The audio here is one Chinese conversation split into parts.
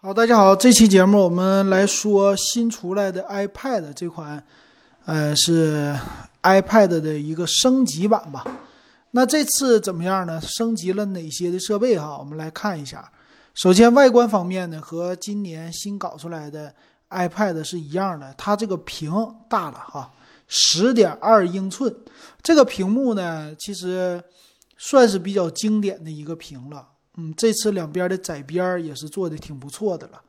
好，大家好，这期节目我们来说新出来的 iPad 这款，呃，是 iPad 的一个升级版吧。那这次怎么样呢？升级了哪些的设备哈？我们来看一下。首先，外观方面呢，和今年新搞出来的 iPad 是一样的，它这个屏大了哈，十点二英寸。这个屏幕呢，其实算是比较经典的一个屏了。嗯，这次两边的窄边也是做的挺不错的了。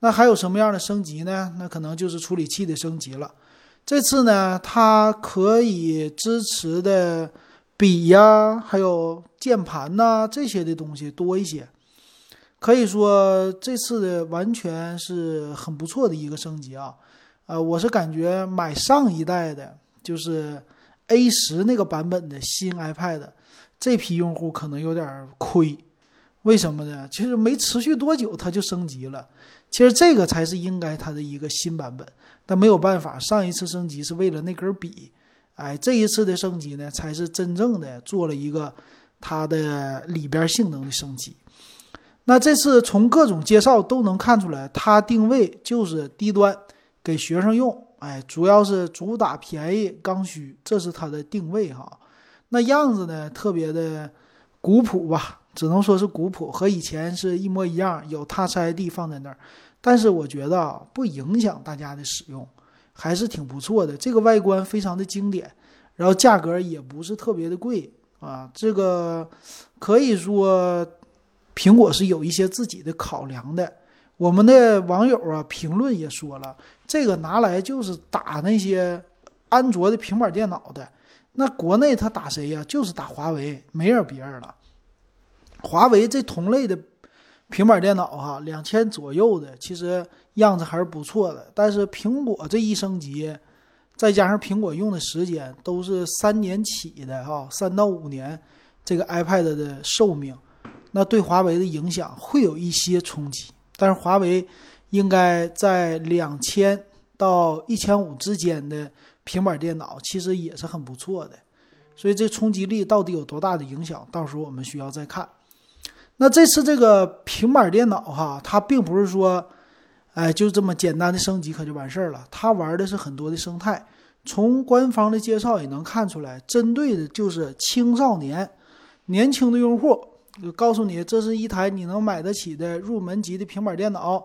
那还有什么样的升级呢？那可能就是处理器的升级了。这次呢，它可以支持的笔呀，还有键盘呐这些的东西多一些。可以说这次的完全是很不错的一个升级啊。呃，我是感觉买上一代的，就是 A 十那个版本的新 iPad，这批用户可能有点亏。为什么呢？其实没持续多久，它就升级了。其实这个才是应该它的一个新版本，但没有办法，上一次升级是为了那根笔，哎，这一次的升级呢，才是真正的做了一个它的里边性能的升级。那这次从各种介绍都能看出来，它定位就是低端，给学生用，哎，主要是主打便宜刚需，这是它的定位哈。那样子呢，特别的古朴吧。只能说是古朴，和以前是一模一样，有 Touch ID 放在那儿，但是我觉得啊不影响大家的使用，还是挺不错的。这个外观非常的经典，然后价格也不是特别的贵啊。这个可以说苹果是有一些自己的考量的。我们的网友啊评论也说了，这个拿来就是打那些安卓的平板电脑的，那国内他打谁呀？就是打华为，没人别人了。华为这同类的平板电脑哈，两千左右的，其实样子还是不错的。但是苹果这一升级，再加上苹果用的时间都是三年起的哈，三到五年，这个 iPad 的寿命，那对华为的影响会有一些冲击。但是华为应该在两千到一千五之间的平板电脑，其实也是很不错的。所以这冲击力到底有多大的影响，到时候我们需要再看。那这次这个平板电脑哈，它并不是说，哎，就这么简单的升级可就完事儿了。它玩的是很多的生态，从官方的介绍也能看出来，针对的就是青少年、年轻的用户。就告诉你，这是一台你能买得起的入门级的平板电脑。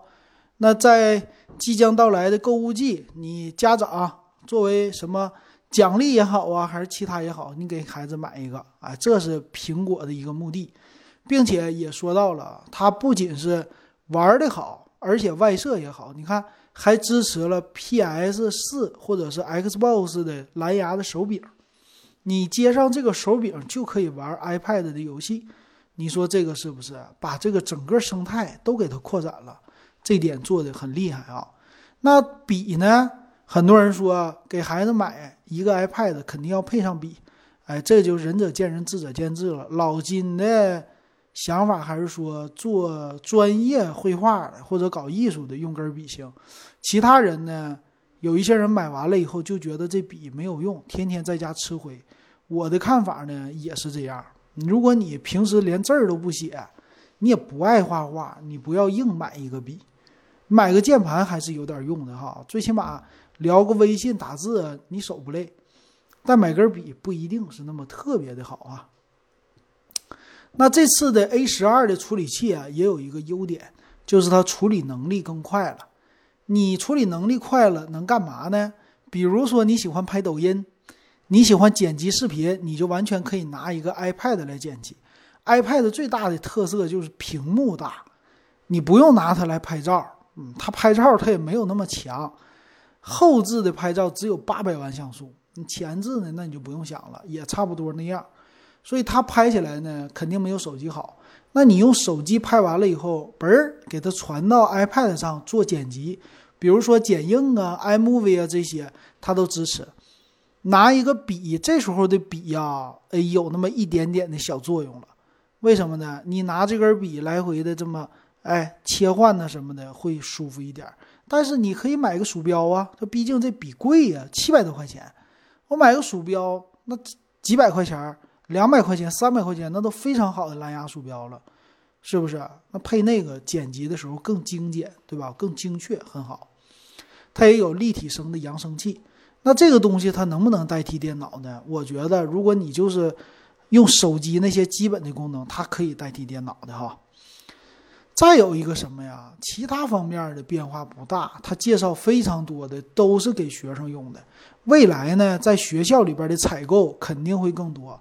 那在即将到来的购物季，你家长作为什么奖励也好啊，还是其他也好，你给孩子买一个，哎，这是苹果的一个目的。并且也说到了，它不仅是玩的好，而且外设也好。你看，还支持了 PS 四或者是 Xbox 的蓝牙的手柄，你接上这个手柄就可以玩 iPad 的游戏。你说这个是不是把这个整个生态都给它扩展了？这点做的很厉害啊。那笔呢？很多人说给孩子买一个 iPad 肯定要配上笔，哎，这就仁者见仁，智者见智了。老金的。想法还是说做专业绘画的或者搞艺术的用根笔行，其他人呢，有一些人买完了以后就觉得这笔没有用，天天在家吃灰。我的看法呢也是这样。如果你平时连字儿都不写，你也不爱画画，你不要硬买一个笔，买个键盘还是有点用的哈。最起码聊个微信打字你手不累，但买根笔不一定是那么特别的好啊。那这次的 A 十二的处理器啊，也有一个优点，就是它处理能力更快了。你处理能力快了，能干嘛呢？比如说你喜欢拍抖音，你喜欢剪辑视频，你就完全可以拿一个 iPad 来剪辑。iPad 最大的特色就是屏幕大，你不用拿它来拍照，嗯，它拍照它也没有那么强。后置的拍照只有八百万像素，你前置呢，那你就不用想了，也差不多那样。所以它拍起来呢，肯定没有手机好。那你用手机拍完了以后，嘣儿给它传到 iPad 上做剪辑，比如说剪映啊、iMovie 啊这些，它都支持。拿一个笔，这时候的笔呀，哎，有那么一点点的小作用了。为什么呢？你拿这根笔来回的这么哎切换呢什么的，会舒服一点。但是你可以买个鼠标啊，它毕竟这笔贵呀，七百多块钱。我买个鼠标，那几百块钱。两百块钱、三百块钱，那都非常好的蓝牙鼠标了。是不是？那配那个剪辑的时候更精简，对吧？更精确，很好。它也有立体声的扬声器。那这个东西它能不能代替电脑呢？我觉得，如果你就是用手机那些基本的功能，它可以代替电脑的哈。再有一个什么呀？其他方面的变化不大，它介绍非常多的都是给学生用的。未来呢，在学校里边的采购肯定会更多。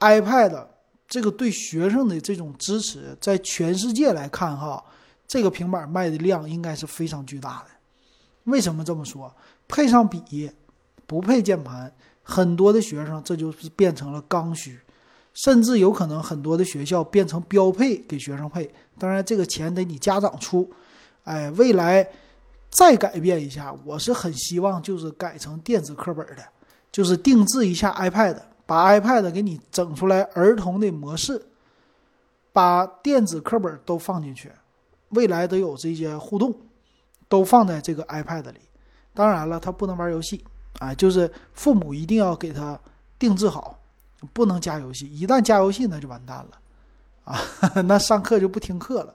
iPad 这个对学生的这种支持，在全世界来看哈，这个平板卖的量应该是非常巨大的。为什么这么说？配上笔，不配键盘，很多的学生这就是变成了刚需。甚至有可能很多的学校变成标配给学生配，当然这个钱得你家长出。哎，未来再改变一下，我是很希望就是改成电子课本的，就是定制一下 iPad，把 iPad 给你整出来儿童的模式，把电子课本都放进去，未来都有这些互动，都放在这个 iPad 里。当然了，他不能玩游戏，啊，就是父母一定要给他定制好。不能加游戏，一旦加游戏那就完蛋了，啊，那上课就不听课了。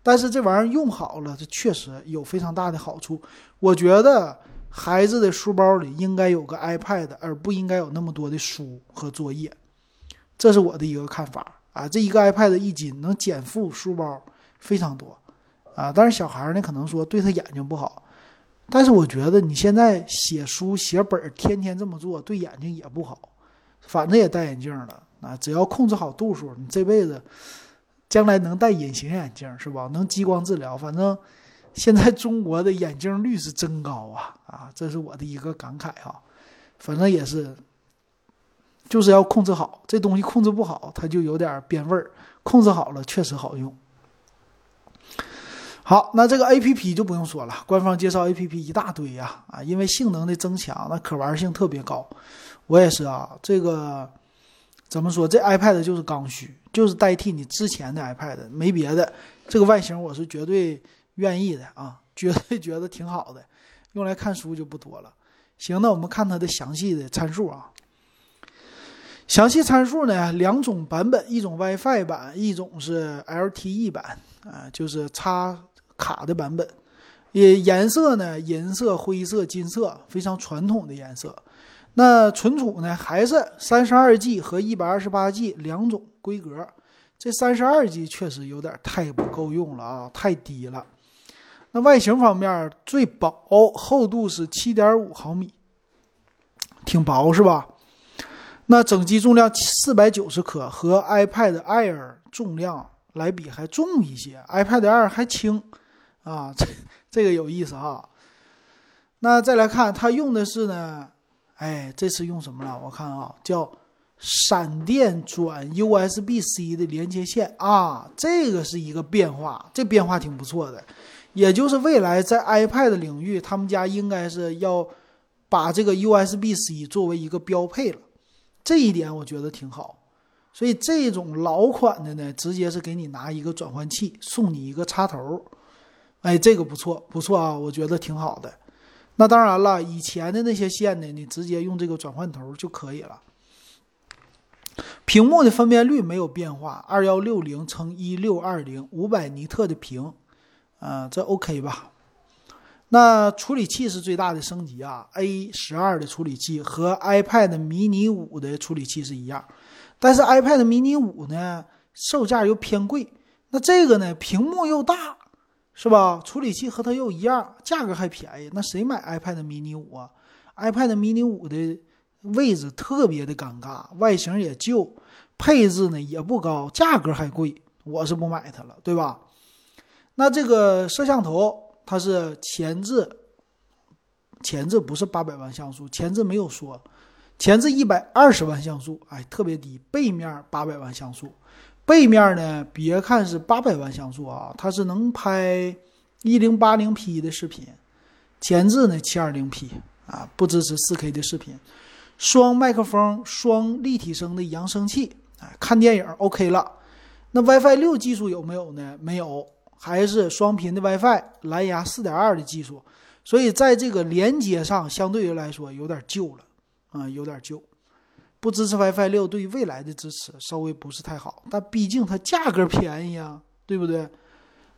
但是这玩意儿用好了，这确实有非常大的好处。我觉得孩子的书包里应该有个 iPad，而不应该有那么多的书和作业。这是我的一个看法啊。这一个 iPad 一斤能减负书包非常多啊。但是小孩呢，可能说对他眼睛不好。但是我觉得你现在写书写本，天天这么做，对眼睛也不好。反正也戴眼镜了啊，只要控制好度数，你这辈子将来能戴隐形眼镜是吧？能激光治疗，反正现在中国的眼镜率是真高啊啊！这是我的一个感慨哈。反正也是，就是要控制好这东西，控制不好它就有点变味儿，控制好了确实好用。好，那这个 A P P 就不用说了，官方介绍 A P P 一大堆呀啊，因为性能的增强，那可玩性特别高。我也是啊，这个怎么说？这 iPad 就是刚需，就是代替你之前的 iPad，没别的。这个外形我是绝对愿意的啊，绝对觉得挺好的，用来看书就不多了。行，那我们看它的详细的参数啊。详细参数呢，两种版本，一种 WiFi 版，一种是 LTE 版啊，就是插卡的版本。也颜色呢，银色、灰色、金色，非常传统的颜色。那存储呢，还是三十二 G 和一百二十八 G 两种规格。这三十二 G 确实有点太不够用了啊，太低了。那外形方面，最薄，厚度是七点五毫米，挺薄是吧？那整机重量四百九十克，和 iPad Air 重量来比还重一些，iPad Air 还轻啊，这这个有意思哈。那再来看，它用的是呢。哎，这次用什么了？我看啊，叫闪电转 USB-C 的连接线啊，这个是一个变化，这变化挺不错的。也就是未来在 iPad 领域，他们家应该是要把这个 USB-C 作为一个标配了，这一点我觉得挺好。所以这种老款的呢，直接是给你拿一个转换器，送你一个插头。哎，这个不错，不错啊，我觉得挺好的。那当然了，以前的那些线呢，你直接用这个转换头就可以了。屏幕的分辨率没有变化，二幺六零乘一六二零，五百尼特的屏，啊，这 OK 吧？那处理器是最大的升级啊，A 十二的处理器和 iPad mini 五的处理器是一样，但是 iPad mini 五呢，售价又偏贵，那这个呢，屏幕又大。是吧？处理器和它又一样，价格还便宜，那谁买 iPad mini 五啊？iPad mini 五的位置特别的尴尬，外形也旧，配置呢也不高，价格还贵，我是不买它了，对吧？那这个摄像头它是前置，前置不是八百万像素，前置没有说，前置一百二十万像素，哎，特别低，背面八百万像素。背面呢，别看是八百万像素啊，它是能拍一零八零 P 的视频。前置呢七二零 P 啊，不支持四 K 的视频。双麦克风，双立体声的扬声器，哎，看电影 OK 了。那 WiFi 六技术有没有呢？没有，还是双频的 WiFi，蓝牙四点二的技术。所以在这个连接上，相对于来说有点旧了啊，有点旧。不支持 WiFi 六，对于未来的支持稍微不是太好。但毕竟它价格便宜啊，对不对？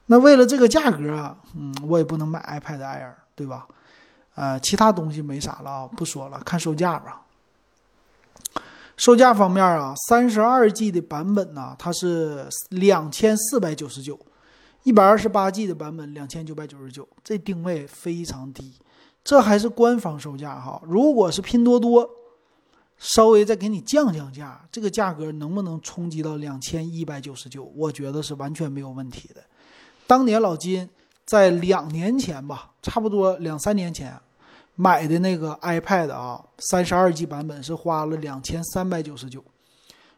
那为了这个价格啊，嗯，我也不能买 iPad Air，对吧？呃，其他东西没啥了啊，不说了，看售价吧。售价方面啊，三十二 G 的版本呢，它是两千四百九十九；一百二十八 G 的版本两千九百九十九，这定位非常低。这还是官方售价哈，如果是拼多多，稍微再给你降降价，这个价格能不能冲击到两千一百九十九？我觉得是完全没有问题的。当年老金在两年前吧，差不多两三年前。买的那个 iPad 啊，三十二 G 版本是花了两千三百九十九，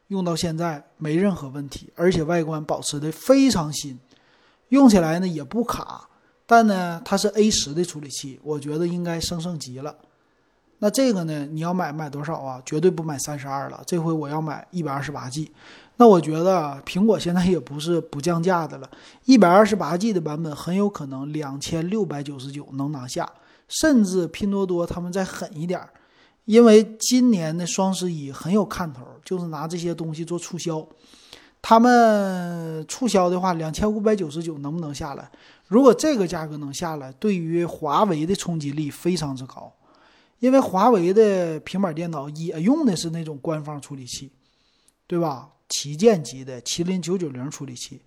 用到现在没任何问题，而且外观保持的非常新，用起来呢也不卡。但呢，它是 A 十的处理器，我觉得应该升升级了。那这个呢，你要买买多少啊？绝对不买三十二了，这回我要买一百二十八 G。那我觉得苹果现在也不是不降价的了，一百二十八 G 的版本很有可能两千六百九十九能拿下。甚至拼多多他们再狠一点儿，因为今年的双十一很有看头，就是拿这些东西做促销。他们促销的话，两千五百九十九能不能下来？如果这个价格能下来，对于华为的冲击力非常之高，因为华为的平板电脑也用的是那种官方处理器，对吧？旗舰级的麒麟九九零处理器，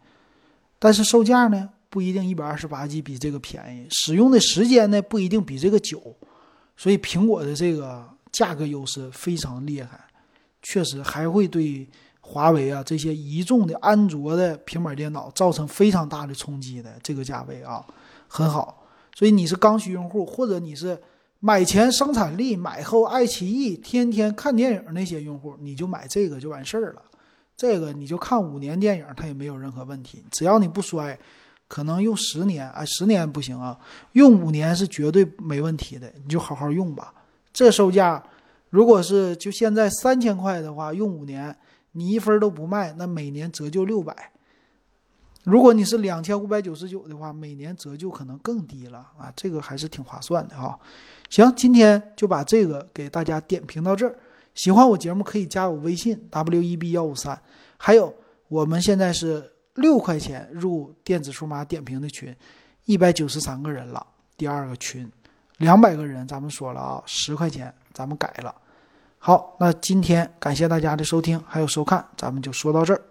但是售价呢？不一定一百二十八 G 比这个便宜，使用的时间呢不一定比这个久，所以苹果的这个价格优势非常厉害，确实还会对华为啊这些一众的安卓的平板电脑造成非常大的冲击的。这个价位啊很好，所以你是刚需用户，或者你是买前生产力，买后爱奇艺，天天看电影那些用户，你就买这个就完事儿了。这个你就看五年电影，它也没有任何问题，只要你不摔。可能用十年，哎，十年不行啊，用五年是绝对没问题的，你就好好用吧。这售价，如果是就现在三千块的话，用五年，你一分都不卖，那每年折旧六百。如果你是两千五百九十九的话，每年折旧可能更低了啊，这个还是挺划算的哈。行，今天就把这个给大家点评到这儿。喜欢我节目可以加我微信 w e b 幺五三，还有我们现在是。六块钱入电子数码点评的群，一百九十三个人了。第二个群，两百个人，咱们说了啊，十块钱，咱们改了。好，那今天感谢大家的收听还有收看，咱们就说到这儿。